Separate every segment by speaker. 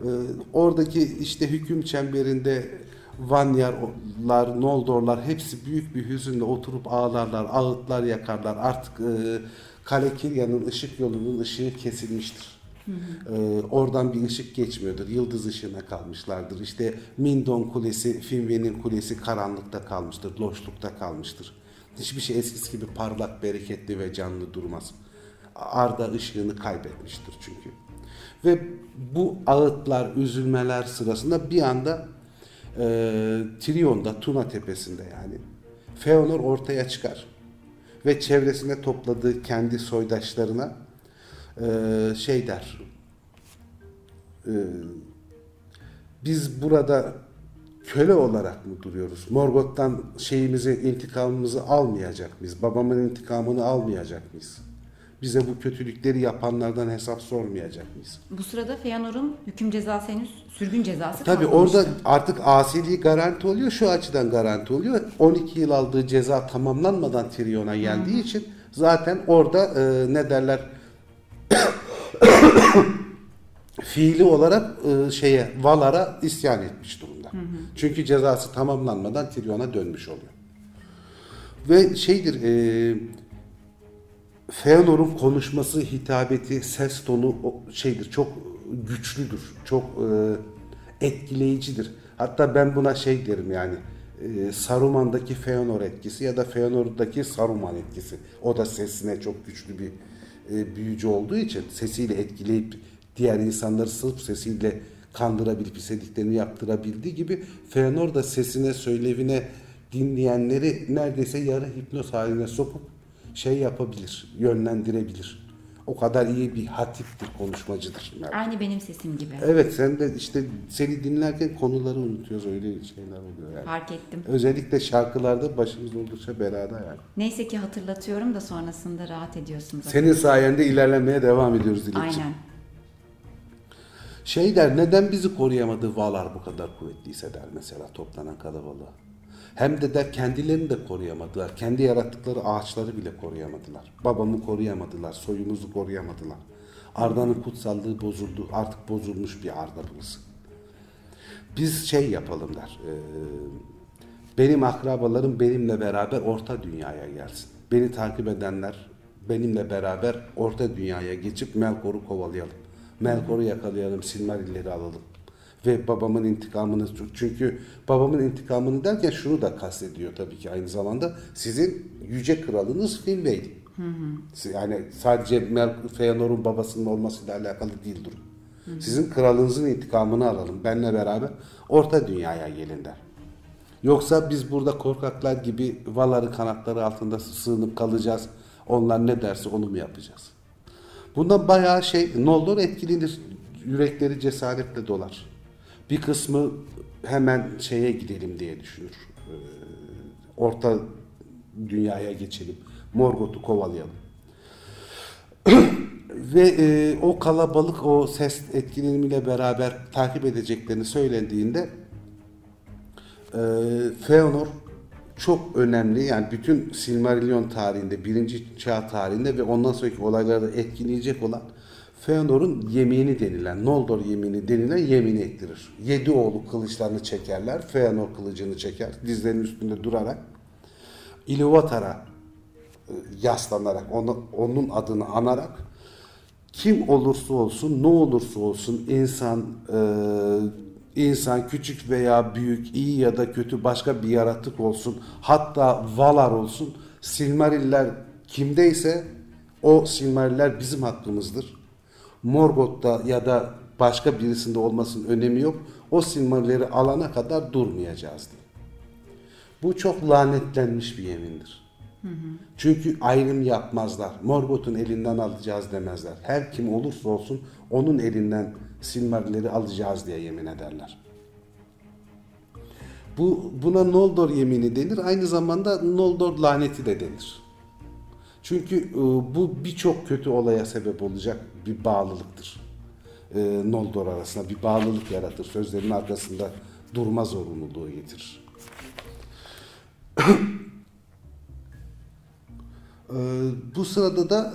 Speaker 1: Ee, oradaki işte hüküm çemberinde Vanyarlar, Noldorlar hepsi büyük bir hüzünle oturup ağlarlar, ağıtlar yakarlar. Artık e, Kale Kirya'nın ışık yolunun ışığı kesilmiştir. Ee, oradan bir ışık geçmiyordur. Yıldız ışığına kalmışlardır. İşte Mindon Kulesi, Finwë'nin kulesi karanlıkta kalmıştır, loşlukta kalmıştır. Hiçbir şey eskisi gibi parlak, bereketli ve canlı durmaz. Arda ışığını kaybetmiştir çünkü. Ve bu ağıtlar, üzülmeler sırasında bir anda e, Trion'da, Tuna Tepesi'nde yani Feanor ortaya çıkar. Ve çevresine topladığı kendi soydaşlarına e, şey der. E, biz burada köle olarak mı duruyoruz? Morgoth'tan şeyimizi, intikamımızı almayacak mıyız? Babamın intikamını almayacak mıyız? Bize bu kötülükleri yapanlardan hesap sormayacak mıyız?
Speaker 2: Bu sırada Feanor'un hüküm cezası henüz sürgün cezası
Speaker 1: Tabii
Speaker 2: kalkmamıştı.
Speaker 1: orada artık asiliği garanti oluyor. Şu açıdan garanti oluyor. 12 yıl aldığı ceza tamamlanmadan Tyrion'a geldiği için zaten orada e, ne derler fiili olarak e, şeye Valar'a isyan etmiş durumda. Çünkü cezası tamamlanmadan Tyrion'a dönmüş oluyor. Ve şeydir e, Feanor'un konuşması, hitabeti, ses tonu şeydir, çok güçlüdür, çok e, etkileyicidir. Hatta ben buna şey derim yani, e, Saruman'daki Feanor etkisi ya da Feanor'daki Saruman etkisi. O da sesine çok güçlü bir e, büyücü olduğu için sesiyle etkileyip diğer insanları sırf sesiyle kandırabilip istediklerini yaptırabildiği gibi Feanor da sesine, söylevine dinleyenleri neredeyse yarı hipnoz haline sokup şey yapabilir, yönlendirebilir. O kadar iyi bir hatiptir, konuşmacıdır.
Speaker 2: Aynı benim sesim gibi.
Speaker 1: Evet sen de işte seni dinlerken konuları unutuyoruz öyle şeyler oluyor yani.
Speaker 2: Fark ettim.
Speaker 1: Özellikle şarkılarda başımız oldukça belada yani.
Speaker 2: Neyse ki hatırlatıyorum da sonrasında rahat ediyorsunuz.
Speaker 1: Senin sayende ilerlemeye devam ediyoruz Dilekçim.
Speaker 2: Aynen.
Speaker 1: Şey der neden bizi koruyamadı Valar bu kadar kuvvetliyse der mesela toplanan kalabalığı. Hem de der kendilerini de koruyamadılar. Kendi yarattıkları ağaçları bile koruyamadılar. Babamı koruyamadılar. Soyumuzu koruyamadılar. Arda'nın kutsallığı bozuldu. Artık bozulmuş bir Arda burası. Biz şey yapalım der. e, benim akrabalarım benimle beraber orta dünyaya gelsin. Beni takip edenler benimle beraber orta dünyaya geçip Melkor'u kovalayalım. Melkor'u yakalayalım, Silmarilleri alalım. Ve babamın intikamını çünkü babamın intikamını derken şunu da kastediyor tabii ki aynı zamanda sizin yüce kralınız Finwë. Yani sadece Feanor'un babasının olmasıyla alakalı değil durum. Sizin kralınızın intikamını alalım. Benle beraber orta dünyaya gelin der. Yoksa biz burada korkaklar gibi Valar'ı kanatları altında sığınıp kalacağız. Onlar ne derse onu mu yapacağız? Bundan bayağı şey Noldor etkilenir. Yürekleri cesaretle dolar. Bir kısmı hemen şeye gidelim diye düşünür. Ee, orta dünyaya geçelim. Morgoth'u kovalayalım. Ve e, o kalabalık o ses etkilenimiyle beraber takip edeceklerini söylendiğinde e, Feanor çok önemli yani bütün Silmarillion tarihinde birinci çağ tarihinde ve ondan sonraki olaylarda etkileyecek olan Feanor'un yemini denilen Noldor yemini denilen yemini ettirir. Yedi oğlu kılıçlarını çekerler. Feanor kılıcını çeker. Dizlerinin üstünde durarak Ilúvatar'a e, yaslanarak onu, onun adını anarak kim olursa olsun ne olursa olsun insan e, insan küçük veya büyük iyi ya da kötü başka bir yaratık olsun hatta Valar olsun Silmariller kimdeyse o Silmariller bizim hakkımızdır. Morgoth'ta ya da başka birisinde olmasının önemi yok. O Silmarilleri alana kadar durmayacağız diye. Bu çok lanetlenmiş bir yemindir. Çünkü ayrım yapmazlar. Morgoth'un elinden alacağız demezler. Her kim olursa olsun onun elinden Silmarilleri alacağız diye yemin ederler. Bu buna Noldor yemini denir. Aynı zamanda Noldor laneti de denir. Çünkü e, bu birçok kötü olaya sebep olacak bir bağlılıktır. E, Noldor arasında bir bağlılık yaratır. Sözlerin arkasında durma zorunluluğu getirir. E, bu sırada da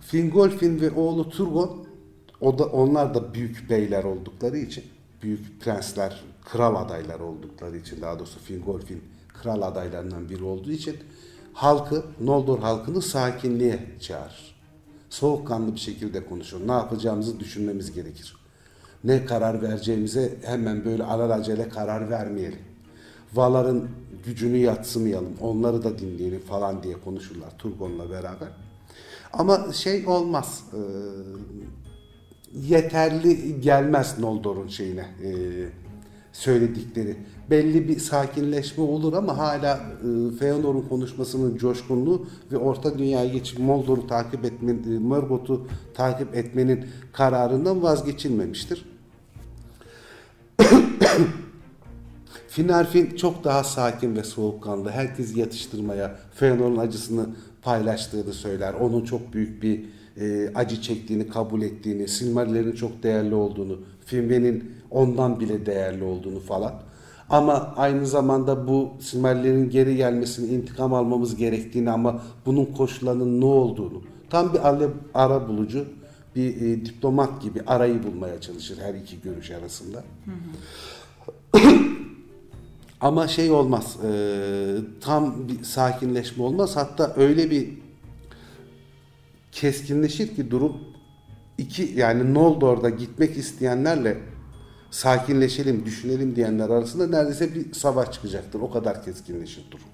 Speaker 1: Fingolfin ve oğlu Turgon O da onlar da büyük beyler oldukları için, büyük prensler, kral adayları oldukları için daha doğrusu Fingolfin kral adaylarından biri olduğu için halkı, Noldor halkını sakinliğe çağırır. Soğukkanlı bir şekilde konuşur. Ne yapacağımızı düşünmemiz gerekir. Ne karar vereceğimize hemen böyle alelacele karar vermeyelim. Valar'ın gücünü yatsımayalım, onları da dinleyelim falan diye konuşurlar Turgon'la beraber. Ama şey olmaz, e, yeterli gelmez Noldor'un şeyine, e, söyledikleri. Belli bir sakinleşme olur ama hala e, Feanor'un konuşmasının coşkunluğu ve Orta Dünya'ya geçip Moldor'u takip etmenin, Morgoth'u takip etmenin kararından vazgeçilmemiştir. Finarfin çok daha sakin ve soğukkanlı. Herkes yatıştırmaya, Feanor'un acısını paylaştığını söyler. Onun çok büyük bir e, acı çektiğini kabul ettiğini, Silmarill'lerin çok değerli olduğunu, Finwë'nin ondan bile değerli olduğunu falan. Ama aynı zamanda bu Silmarill'lerin geri gelmesini, intikam almamız gerektiğini ama bunun koşullarının ne olduğunu, tam bir ara bulucu, bir e, diplomat gibi arayı bulmaya çalışır her iki görüş arasında. Ama şey olmaz, e, tam bir sakinleşme olmaz. Hatta öyle bir keskinleşir ki durum iki yani Noldor'da gitmek isteyenlerle sakinleşelim, düşünelim diyenler arasında neredeyse bir savaş çıkacaktır. O kadar keskinleşir durum.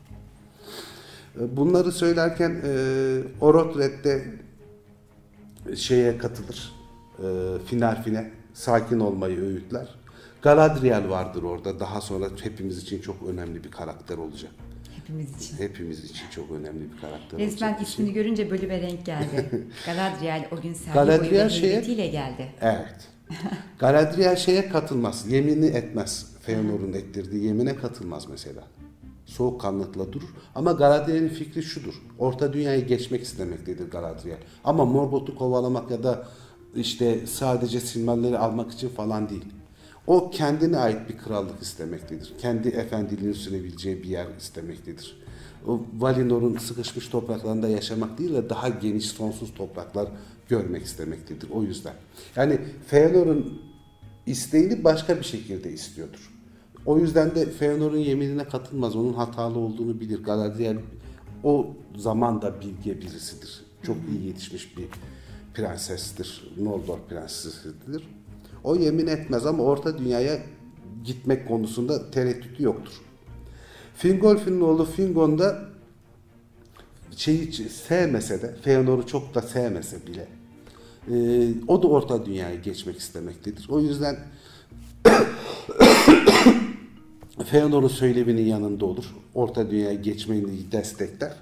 Speaker 1: E, bunları söylerken e, Orotred'de şeye katılır. E, Finarfin'e sakin olmayı öğütler. Galadriel vardır orada. Daha sonra hepimiz için çok önemli bir karakter olacak.
Speaker 2: Hepimiz için.
Speaker 1: Hepimiz için çok önemli bir karakter
Speaker 2: Resmen
Speaker 1: olacak.
Speaker 2: ismini görünce böyle bir renk geldi. Galadriel o gün sergi
Speaker 1: Galadriel şeye-
Speaker 2: heybetiyle geldi.
Speaker 1: Evet. Galadriel şeye katılmaz. Yemini etmez. Feanor'un ettirdiği yemine katılmaz mesela. Soğukkanlıkla durur. Ama Galadriel'in fikri şudur. Orta dünyayı geçmek istemektedir Galadriel. Ama Morgoth'u kovalamak ya da işte sadece Silmarilleri almak için falan değil. O kendine ait bir krallık istemektedir. Kendi efendiliğini sürebileceği bir yer istemektedir. O Valinor'un sıkışmış topraklarında yaşamak değil de daha geniş sonsuz topraklar görmek istemektedir. O yüzden. Yani Feanor'un isteğini başka bir şekilde istiyordur. O yüzden de Feanor'un yeminine katılmaz. Onun hatalı olduğunu bilir. Galadriel o zaman da bilge birisidir. Çok iyi yetişmiş bir prensestir. Noldor prensesidir. O yemin etmez ama Orta Dünya'ya gitmek konusunda tereddütü yoktur. Fingolfin'in oğlu Fingon da şeyi sevmese de, Feanor'u çok da sevmese bile e, o da Orta Dünya'ya geçmek istemektedir. O yüzden Feanor'un söylevinin yanında olur. Orta Dünya'ya geçmeni destekler.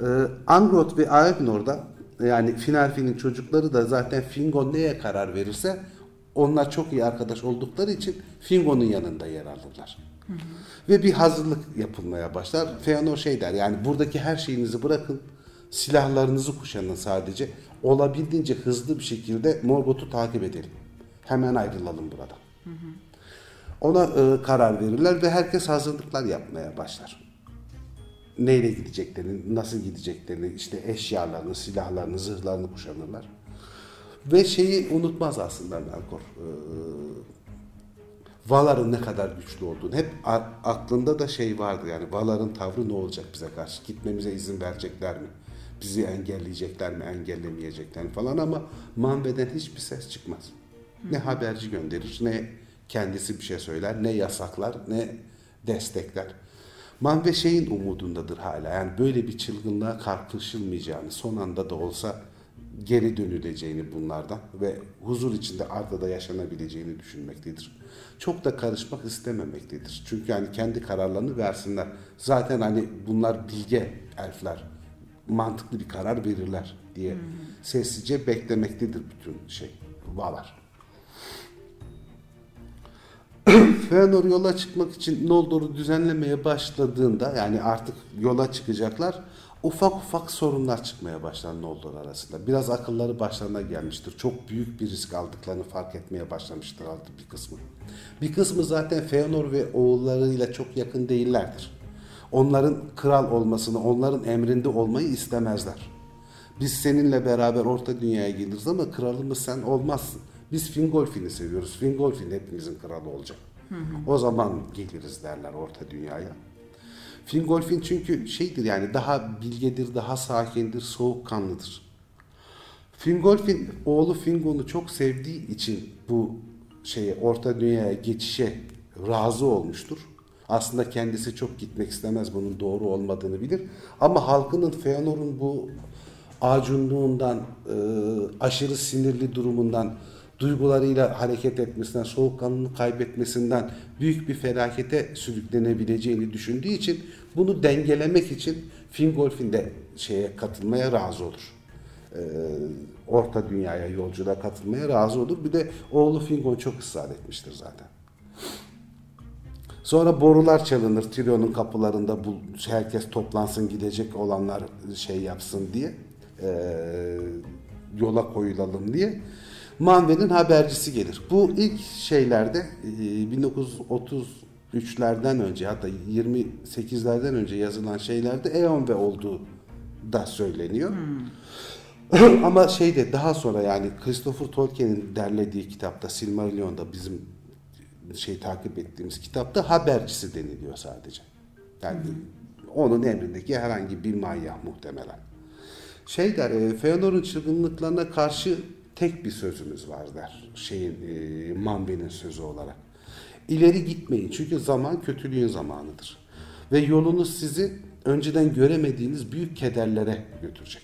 Speaker 1: E, Angrod ve Aegnor da yani Finarfin'in çocukları da zaten Fingon neye karar verirse onlar çok iyi arkadaş oldukları için Fingon'un yanında yer alırlar. Ve bir hazırlık yapılmaya başlar. Feanor şey der yani buradaki her şeyinizi bırakın. Silahlarınızı kuşanın sadece. Olabildiğince hızlı bir şekilde Morgoth'u takip edelim. Hemen ayrılalım buradan. Ona e, karar verirler ve herkes hazırlıklar yapmaya başlar. Neyle gideceklerini, nasıl gideceklerini, işte eşyalarını, silahlarını, zırhlarını kuşanırlar. Ve şeyi unutmaz aslında Melkor. Ee, Valar'ın ne kadar güçlü olduğunu. Hep aklında da şey vardı yani Valar'ın tavrı ne olacak bize karşı? Gitmemize izin verecekler mi? Bizi engelleyecekler mi, engellemeyecekler mi falan ama Manve'den hiçbir ses çıkmaz. Ne haberci gönderir, ne kendisi bir şey söyler, ne yasaklar, ne destekler. Manve şeyin umudundadır hala. Yani böyle bir çılgınlığa karşılaşılmayacağını, son anda da olsa geri dönüleceğini bunlardan ve huzur içinde arkada yaşanabileceğini düşünmektedir. Çok da karışmak istememektedir. Çünkü yani kendi kararlarını versinler. Zaten hani bunlar bilge elfler. Mantıklı bir karar verirler diye sessizce beklemektedir bütün şey. Valar. Fëanor yola çıkmak için Noldor'u düzenlemeye başladığında yani artık yola çıkacaklar ufak ufak sorunlar çıkmaya başlar Noldor arasında. Biraz akılları başlarına gelmiştir. Çok büyük bir risk aldıklarını fark etmeye başlamıştır artık bir kısmı. Bir kısmı zaten Feanor ve oğullarıyla çok yakın değillerdir. Onların kral olmasını, onların emrinde olmayı istemezler. Biz seninle beraber orta dünyaya geliriz ama kralımız sen olmazsın. Biz Fingolfin'i seviyoruz. Fingolfin hepimizin kralı olacak. O zaman geliriz derler Orta Dünya'ya. Fingolfin çünkü şeydir yani daha bilgedir, daha sakindir, soğukkanlıdır. Fingolfin oğlu Fingon'u çok sevdiği için bu şeye Orta Dünya'ya geçişe razı olmuştur. Aslında kendisi çok gitmek istemez bunun doğru olmadığını bilir. Ama halkının Feanor'un bu acunluğundan, aşırı sinirli durumundan, duygularıyla hareket etmesinden, soğukkanlılığını kaybetmesinden büyük bir felakete sürüklenebileceğini düşündüğü için bunu dengelemek için Fingolfin de şeye katılmaya razı olur. E, Orta Dünya'ya yolculuğa katılmaya razı olur. Bir de oğlu Fingon çok ısrar etmiştir zaten. Sonra borular çalınır Tyrion'un kapılarında bu herkes toplansın gidecek olanlar şey yapsın diye e, yola koyulalım diye. Manve'nin habercisi gelir. Bu ilk şeylerde e, 1933'lerden önce hatta 28'lerden önce yazılan şeylerde Eon ve olduğu da söyleniyor. Ama şeyde daha sonra yani Christopher Tolkien'in derlediği kitapta Silmarillion'da bizim şey takip ettiğimiz kitapta habercisi deniliyor sadece. Yani onun emrindeki herhangi bir manyak muhtemelen. Şey der, e, Feanor'un çılgınlıklarına karşı tek bir sözümüz var der. Şeyin, e, Manbe'nin sözü olarak. İleri gitmeyin çünkü zaman kötülüğün zamanıdır. Ve yolunuz sizi önceden göremediğiniz büyük kederlere götürecek.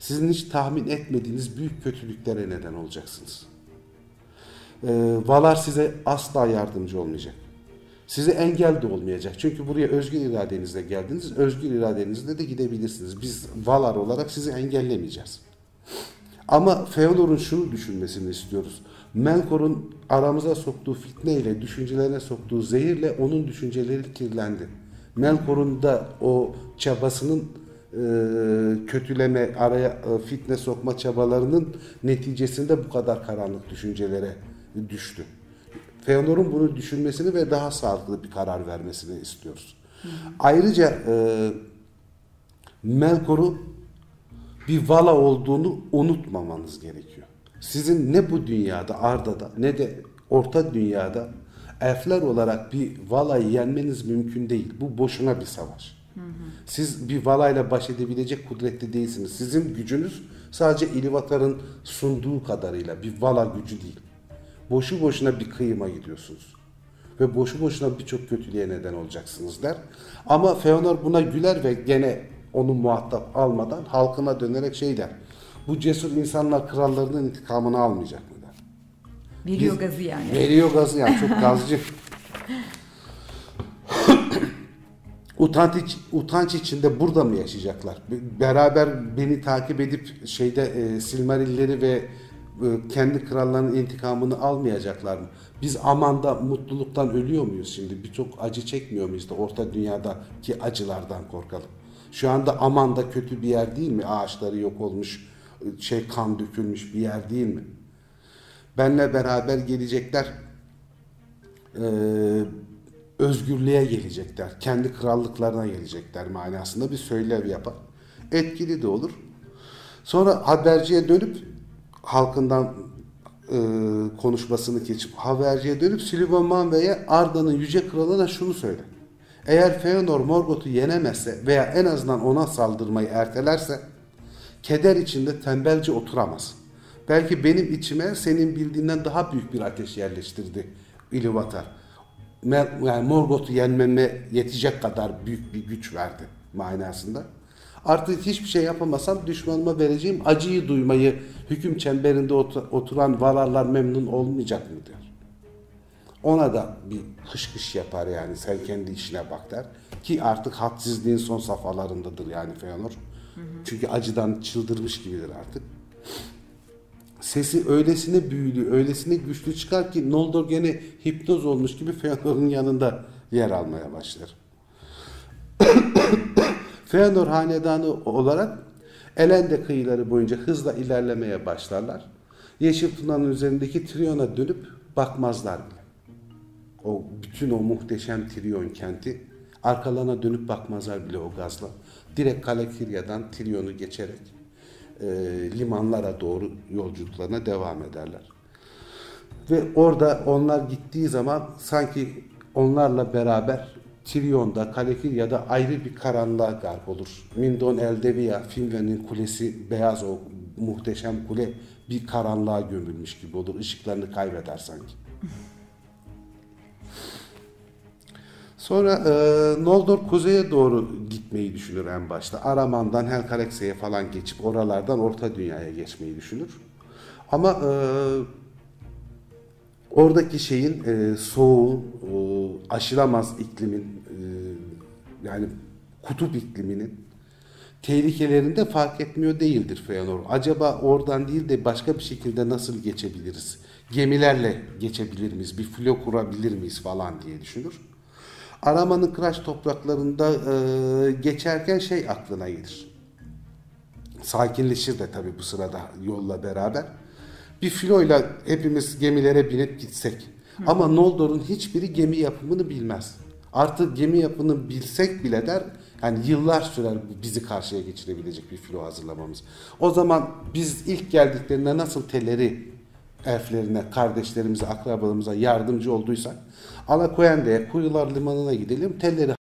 Speaker 1: Sizin hiç tahmin etmediğiniz büyük kötülüklere neden olacaksınız. E, Valar size asla yardımcı olmayacak. Size engel de olmayacak. Çünkü buraya özgür iradenizle geldiniz. Özgür iradenizle de gidebilirsiniz. Biz Valar olarak sizi engellemeyeceğiz. Ama Feodor'un şunu düşünmesini istiyoruz. Melkor'un aramıza soktuğu fitneyle, düşüncelerine soktuğu zehirle onun düşünceleri kirlendi. Melkor'un da o çabasının e, kötüleme, araya e, fitne sokma çabalarının neticesinde bu kadar karanlık düşüncelere düştü. Feanor'un bunu düşünmesini ve daha sağlıklı bir karar vermesini istiyoruz. Ayrıca e, Melkor'u bir vala olduğunu unutmamanız gerekiyor. Sizin ne bu dünyada, Arda'da ne de Orta Dünyada elfler olarak bir valayı yenmeniz mümkün değil. Bu boşuna bir savaş. Siz bir valayla baş edebilecek kudretli değilsiniz. Sizin gücünüz sadece İlivatar'ın sunduğu kadarıyla bir vala gücü değil. Boşu boşuna bir kıyıma gidiyorsunuz. Ve boşu boşuna birçok kötülüğe neden olacaksınız der. Ama Feanor buna güler ve gene onu muhatap almadan halkına dönerek şey der. Bu cesur insanlar krallarının intikamını almayacak mı der.
Speaker 2: Veriyor
Speaker 1: Biz-
Speaker 2: gazı yani.
Speaker 1: Veriyor gazı yani çok gazcı. utanç, iç- utanç içinde burada mı yaşayacaklar? Be- Beraber beni takip edip şeyde e, Silmarilleri ve e, kendi krallarının intikamını almayacaklar mı? Biz amanda mutluluktan ölüyor muyuz şimdi? Birçok acı çekmiyor muyuz da orta dünyadaki acılardan korkalım. Şu anda amanda kötü bir yer değil mi? Ağaçları yok olmuş, şey kan dökülmüş bir yer değil mi? Benle beraber gelecekler. Ee, özgürlüğe gelecekler. Kendi krallıklarına gelecekler manasında bir söylev yapar. Etkili de olur. Sonra haberciye dönüp halkından e, konuşmasını geçip haberciye dönüp Süleyman Manve'ye Arda'nın yüce kralına şunu söyle. Eğer Feanor Morgoth'u yenemezse veya en azından ona saldırmayı ertelerse keder içinde tembelce oturamaz. Belki benim içime senin bildiğinden daha büyük bir ateş yerleştirdi Ilúvatar. Me- Yani Morgoth'u yenmeme yetecek kadar büyük bir güç verdi manasında. Artık hiçbir şey yapamasam düşmanıma vereceğim acıyı duymayı hüküm çemberinde otu- oturan valarlar memnun olmayacak mı diyor. Ona da bir hış hış yapar yani sen kendi işine bak der. Ki artık hadsizliğin son safhalarındadır yani Feanor. Çünkü acıdan çıldırmış gibidir artık. Sesi öylesine büyülü, öylesine güçlü çıkar ki Noldor gene hipnoz olmuş gibi Feanor'un yanında yer almaya başlar. Feanor hanedanı olarak Elende kıyıları boyunca hızla ilerlemeye başlarlar. Yeşil Tuna'nın üzerindeki Trion'a dönüp bakmazlar bile. O bütün o muhteşem Trion kenti arkalarına dönüp bakmazlar bile o gazla. Direkt Kale Kirya'dan Trion'u geçerek e, limanlara doğru yolculuklarına devam ederler. Ve orada onlar gittiği zaman sanki onlarla beraber Tiryon'da, Kalekirya'da ayrı bir karanlığa gark olur. Mindon Eldeviya, Finland'in kulesi, beyaz o muhteşem kule bir karanlığa gömülmüş gibi olur. Işıklarını kaybeder sanki. Sonra e, Noldor kuzeye doğru gitmeyi düşünür en başta. Araman'dan Helcarax'e falan geçip oralardan Orta Dünya'ya geçmeyi düşünür. Ama e, oradaki şeyin e, soğuğun, e, aşılamaz iklimin, e, yani kutup ikliminin tehlikelerini de fark etmiyor değildir Feanor. Acaba oradan değil de başka bir şekilde nasıl geçebiliriz? Gemilerle geçebilir miyiz? Bir filo kurabilir miyiz falan diye düşünür. Araman'ın kıraç topraklarında e, geçerken şey aklına gelir. Sakinleşir de tabii bu sırada yolla beraber. Bir filoyla hepimiz gemilere binip gitsek. Ama Noldor'un hiçbiri gemi yapımını bilmez. Artık gemi yapımını bilsek bile der, yani yıllar sürer bizi karşıya geçirebilecek bir filo hazırlamamız. O zaman biz ilk geldiklerinde nasıl telleri elflerine, kardeşlerimize, akrabalarımıza yardımcı olduysak Alakoyende'ye, Kuyular Limanı'na gidelim, telleri